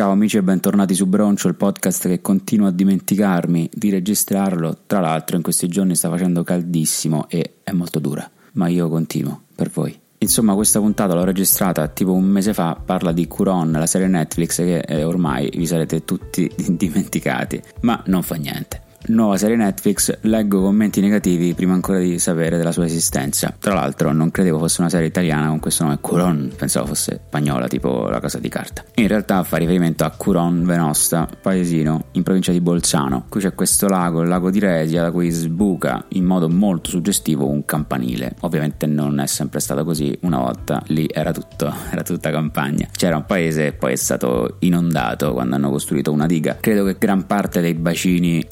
Ciao amici e bentornati su Broncio, il podcast che continuo a dimenticarmi di registrarlo. Tra l'altro in questi giorni sta facendo caldissimo e è molto dura, ma io continuo per voi. Insomma, questa puntata l'ho registrata tipo un mese fa, parla di Curon, la serie Netflix che eh, ormai vi sarete tutti dimenticati, ma non fa niente nuova serie Netflix, leggo commenti negativi prima ancora di sapere della sua esistenza. Tra l'altro non credevo fosse una serie italiana con questo nome Curon, pensavo fosse spagnola, tipo la casa di carta. In realtà fa riferimento a Curon Venosta, paesino in provincia di Bolzano. Qui c'è questo lago, il lago di Resia, da cui sbuca in modo molto suggestivo un campanile. Ovviamente non è sempre stato così, una volta lì era tutto, era tutta campagna. C'era un paese e poi è stato inondato quando hanno costruito una diga. Credo che gran parte dei bacini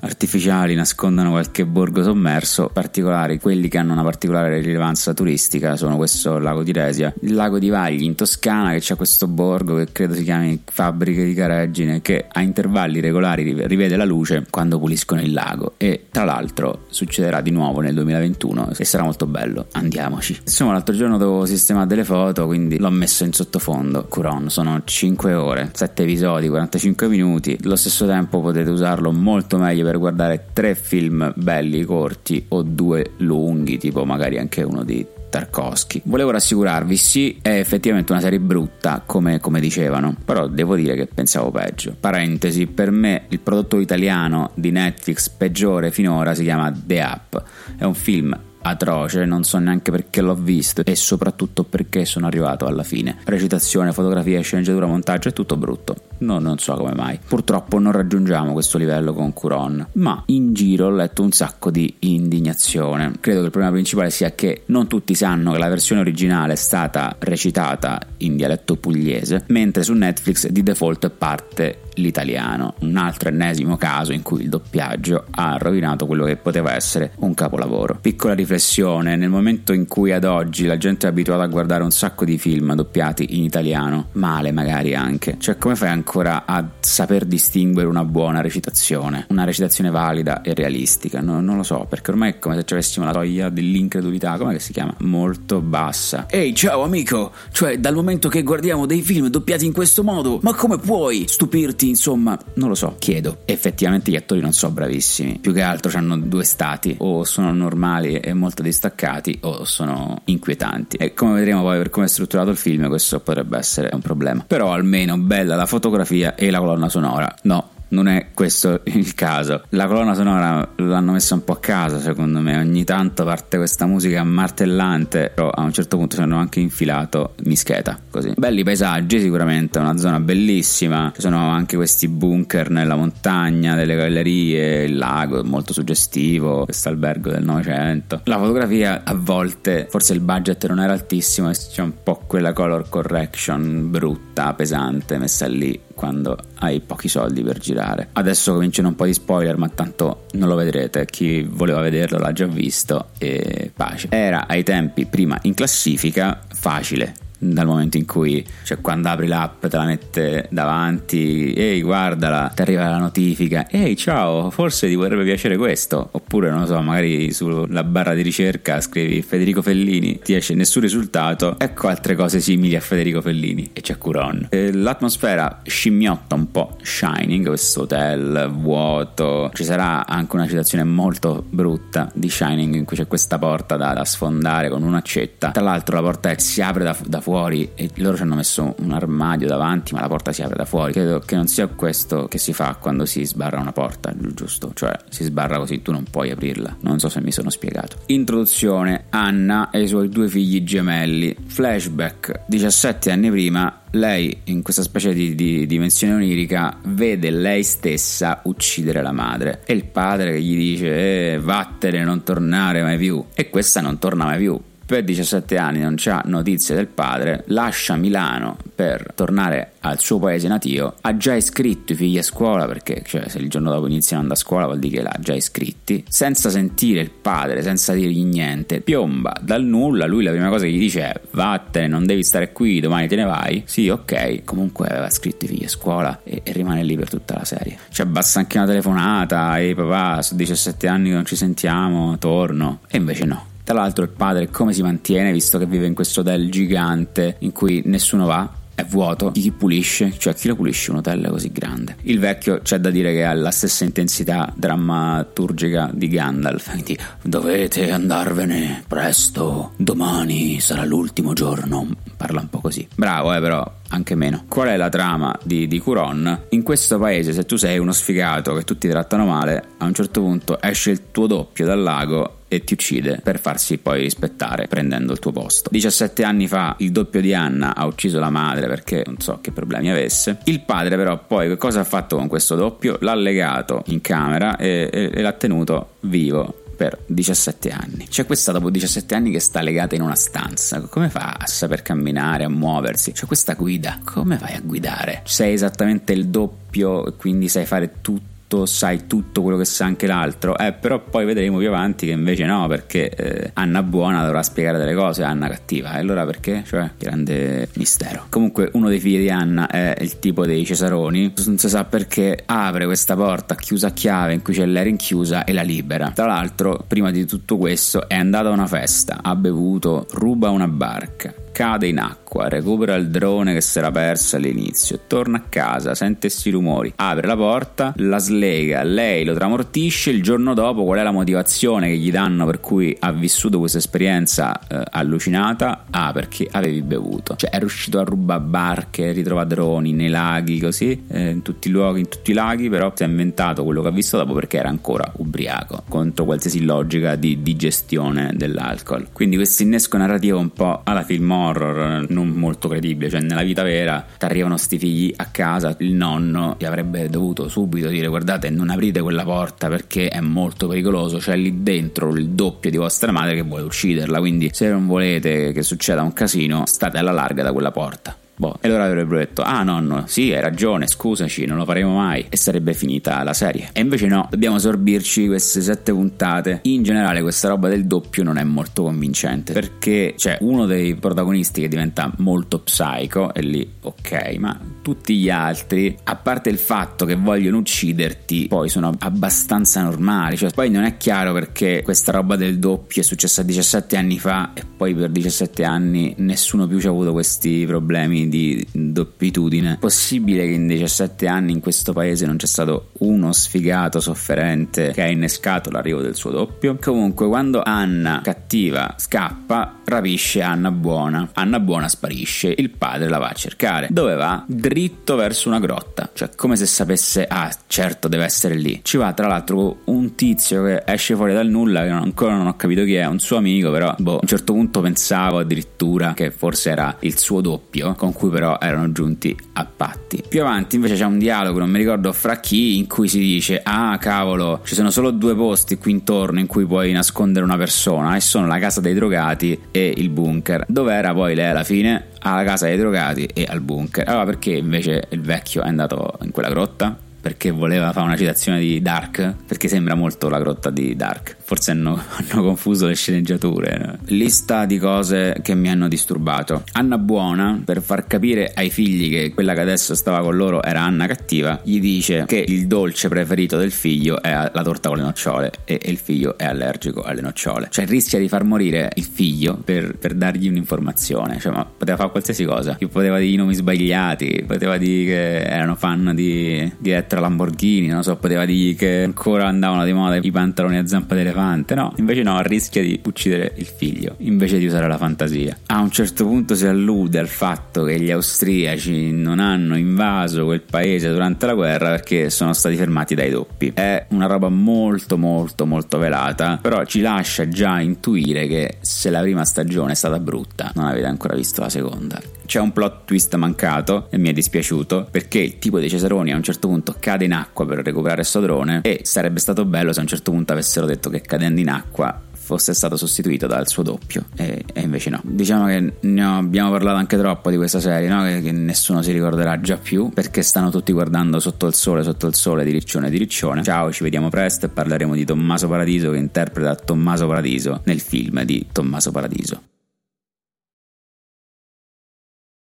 artificiali nascondono qualche borgo sommerso, particolari, quelli che hanno una particolare rilevanza turistica sono questo lago di Resia, il lago di Vagli in Toscana che c'è questo borgo che credo si chiami Fabbriche di Careggine che a intervalli regolari rivede la luce quando puliscono il lago. E tra l'altro succederà di nuovo nel 2021 e sarà molto bello, andiamoci. Insomma l'altro giorno dovevo sistemare delle foto quindi l'ho messo in sottofondo, Curon, sono 5 ore, 7 episodi, 45 minuti, allo stesso tempo potete usarlo molto meglio per guardare tre film belli corti o due lunghi, tipo magari anche uno di Tarkovsky. Volevo rassicurarvi, sì, è effettivamente una serie brutta, come, come, dicevano, però devo dire che pensavo peggio. Parentesi, per me il prodotto italiano di Netflix peggiore finora si chiama The App. È un film atroce, non so neanche perché l'ho visto e soprattutto perché sono arrivato alla fine. Recitazione, fotografia, sceneggiatura, montaggio è tutto brutto. No, non so come mai. Purtroppo non raggiungiamo questo livello con Curon, ma in giro ho letto un sacco di indignazione. Credo che il problema principale sia che non tutti sanno che la versione originale è stata recitata in dialetto pugliese, mentre su Netflix di default parte l'italiano. Un altro ennesimo caso in cui il doppiaggio ha rovinato quello che poteva essere un capolavoro. Piccola riflessione, nel momento in cui ad oggi la gente è abituata a guardare un sacco di film doppiati in italiano, male magari anche, cioè come fai ancora a saper distinguere una buona recitazione, una recitazione valida e realistica? No, non lo so, perché ormai è come se ci avessimo la soglia dell'incredulità, come si chiama? Molto bassa. Ehi, ciao amico! Cioè, dal momento che guardiamo dei film doppiati in questo modo, ma come puoi stupirti insomma, non lo so, chiedo. Effettivamente gli attori non sono bravissimi, più che altro hanno due stati, o sono normali e molto distaccati o sono inquietanti. E come vedremo poi per come è strutturato il film, questo potrebbe essere un problema. Però almeno bella la fotografia e la colonna sonora. No, non è questo il caso. La colonna sonora l'hanno messa un po' a casa, secondo me. Ogni tanto parte questa musica martellante, però a un certo punto ci hanno anche infilato mischeta, così. Belli paesaggi, sicuramente, una zona bellissima. Ci sono anche questi bunker nella montagna, delle gallerie, il lago, molto suggestivo, questo albergo del Novecento. La fotografia a volte, forse il budget non era altissimo, c'è un po' quella color correction brutta, pesante, messa lì quando hai pochi soldi per girare. Adesso cominciano un po' di spoiler, ma tanto non lo vedrete. Chi voleva vederlo l'ha già visto e pace. Era ai tempi prima in classifica facile dal momento in cui, cioè quando apri l'app te la mette davanti, ehi guardala, ti arriva la notifica, ehi ciao, forse ti potrebbe piacere questo, oppure non lo so, magari sulla barra di ricerca scrivi Federico Fellini, ti esce nessun risultato, ecco altre cose simili a Federico Fellini e c'è Curon. E l'atmosfera scimmiotta un po' Shining, questo hotel vuoto, ci sarà anche una citazione molto brutta di Shining in cui c'è questa porta da, da sfondare con un'accetta, tra l'altro la porta si apre da, da fuori e loro ci hanno messo un armadio davanti, ma la porta si apre da fuori. Credo che non sia questo che si fa quando si sbarra una porta, giusto? Cioè si sbarra così, tu non puoi aprirla. Non so se mi sono spiegato. Introduzione: Anna e i suoi due figli gemelli. Flashback: 17 anni prima lei in questa specie di, di, dimensione onirica vede lei stessa uccidere la madre e il padre che gli dice eh, vattene non tornare mai più e questa non torna mai più per 17 anni non c'ha notizie del padre, lascia Milano per tornare al suo paese natio, ha già iscritto i figli a scuola perché cioè, se il giorno dopo iniziano ad andare a scuola vuol dire che l'ha già iscritti, senza sentire il padre, senza dirgli niente, piomba dal nulla, lui la prima cosa che gli dice è vattene, non devi stare qui, domani te ne vai, sì ok, comunque aveva iscritto i figli a scuola e, e rimane lì per tutta la serie. Ci abbassa anche una telefonata, ehi papà, sono 17 anni che non ci sentiamo, torno, e invece no tra l'altro il padre come si mantiene visto che vive in questo hotel gigante in cui nessuno va? è vuoto, chi pulisce? Cioè chi lo pulisce un hotel così grande? Il vecchio c'è da dire che ha la stessa intensità drammaturgica di Gandalf, quindi dovete andarvene presto, domani sarà l'ultimo giorno, parla un po' così. Bravo, eh, però anche meno. Qual è la trama di, di Curon? In questo paese, se tu sei uno sfigato che tutti trattano male, a un certo punto esce il tuo doppio dal lago e ti uccide per farsi poi rispettare prendendo il tuo posto. 17 anni fa il doppio di Anna ha ucciso la madre perché non so che problemi avesse. Il padre però poi che cosa ha fatto con questo doppio? L'ha legato in camera e, e, e l'ha tenuto vivo per 17 anni. C'è questa dopo 17 anni che sta legata in una stanza. Come fa a saper camminare, a muoversi? C'è questa guida. Come vai a guidare? Sei esattamente il doppio, quindi sai fare tutto tutto, sai tutto quello che sa anche l'altro, eh, però poi vedremo più avanti che invece no, perché eh, Anna buona dovrà spiegare delle cose, Anna cattiva, e allora perché? Cioè, grande mistero. Comunque uno dei figli di Anna è il tipo dei Cesaroni, non si sa perché apre questa porta chiusa a chiave in cui c'è l'aria inchiusa e la libera. Tra l'altro, prima di tutto questo è andato a una festa, ha bevuto, ruba una barca cade in acqua, recupera il drone che si era perso all'inizio, torna a casa, sente questi rumori, apre la porta, la slega, lei lo tramortisce, il giorno dopo qual è la motivazione che gli danno per cui ha vissuto questa esperienza eh, allucinata? Ah, perché avevi bevuto. Cioè è riuscito a rubare barche, ritrova droni nei laghi, così, eh, in tutti i luoghi, in tutti i laghi, però si è inventato quello che ha visto dopo perché era ancora ubriaco, contro qualsiasi logica di, di gestione dell'alcol. Quindi questo innesco narrativo un po' alla film horror non molto credibile, cioè nella vita vera ti arrivano sti figli a casa, il nonno gli avrebbe dovuto subito dire guardate non aprite quella porta perché è molto pericoloso, c'è lì dentro il doppio di vostra madre che vuole ucciderla, quindi se non volete che succeda un casino state alla larga da quella porta. Boh. E allora avrebbero detto: Ah, nonno, sì, hai ragione, scusaci, non lo faremo mai. E sarebbe finita la serie. E invece no, dobbiamo sorbirci queste sette puntate. In generale, questa roba del doppio non è molto convincente. Perché c'è uno dei protagonisti che diventa molto psycho, e lì, ok, ma tutti gli altri, a parte il fatto che vogliono ucciderti, poi sono abbastanza normali. Cioè, poi non è chiaro perché questa roba del doppio è successa 17 anni fa e poi per 17 anni nessuno più ci ha avuto questi problemi di doppitudine. Possibile che in 17 anni in questo paese non c'è stato uno sfigato sofferente che ha innescato l'arrivo del suo doppio? Comunque, quando Anna cattiva scappa, rapisce Anna buona. Anna buona sparisce, il padre la va a cercare. Dove va? Dritto verso una grotta. Cioè, come se sapesse, ah, certo, deve essere lì. Ci va, tra l'altro, un tizio che esce fuori dal nulla, che ancora non ho capito chi è, un suo amico, però, boh, a un certo punto pensavo addirittura che forse era il suo doppio, con cui però erano giunti a patti. Più avanti invece c'è un dialogo, non mi ricordo fra chi, in cui si dice ah cavolo, ci sono solo due posti qui intorno in cui puoi nascondere una persona e sono la casa dei drogati e il bunker. Dov'era poi lei alla fine? Alla casa dei drogati e al bunker. Allora perché invece il vecchio è andato in quella grotta? perché voleva fare una citazione di Dark, perché sembra molto la grotta di Dark. Forse hanno, hanno confuso le sceneggiature. Lista di cose che mi hanno disturbato. Anna Buona, per far capire ai figli che quella che adesso stava con loro era Anna cattiva, gli dice che il dolce preferito del figlio è la torta con le nocciole e il figlio è allergico alle nocciole. Cioè rischia di far morire il figlio per, per dargli un'informazione. Cioè, ma poteva fare qualsiasi cosa. Poteva dire i nomi sbagliati, poteva dire che erano fan di, di Electra tra Lamborghini, non so, poteva dire che ancora andavano di moda i pantaloni a zampa d'elefante, no, invece no, rischia di uccidere il figlio, invece di usare la fantasia. A un certo punto si allude al fatto che gli austriaci non hanno invaso quel paese durante la guerra perché sono stati fermati dai doppi. È una roba molto molto molto velata, però ci lascia già intuire che se la prima stagione è stata brutta, non avete ancora visto la seconda. C'è un plot twist mancato e mi è dispiaciuto perché il tipo dei Cesaroni a un certo punto cade in acqua per recuperare sto drone e sarebbe stato bello se a un certo punto avessero detto che cadendo in acqua fosse stato sostituito dal suo doppio e, e invece no. Diciamo che ne abbiamo parlato anche troppo di questa serie no? che, che, nessuno si ricorderà già più perché stanno tutti guardando sotto il sole sotto il sole di riccione di riccione. Ciao ci vediamo presto e parleremo di Tommaso Paradiso che interpreta Tommaso Paradiso nel film di Tommaso Paradiso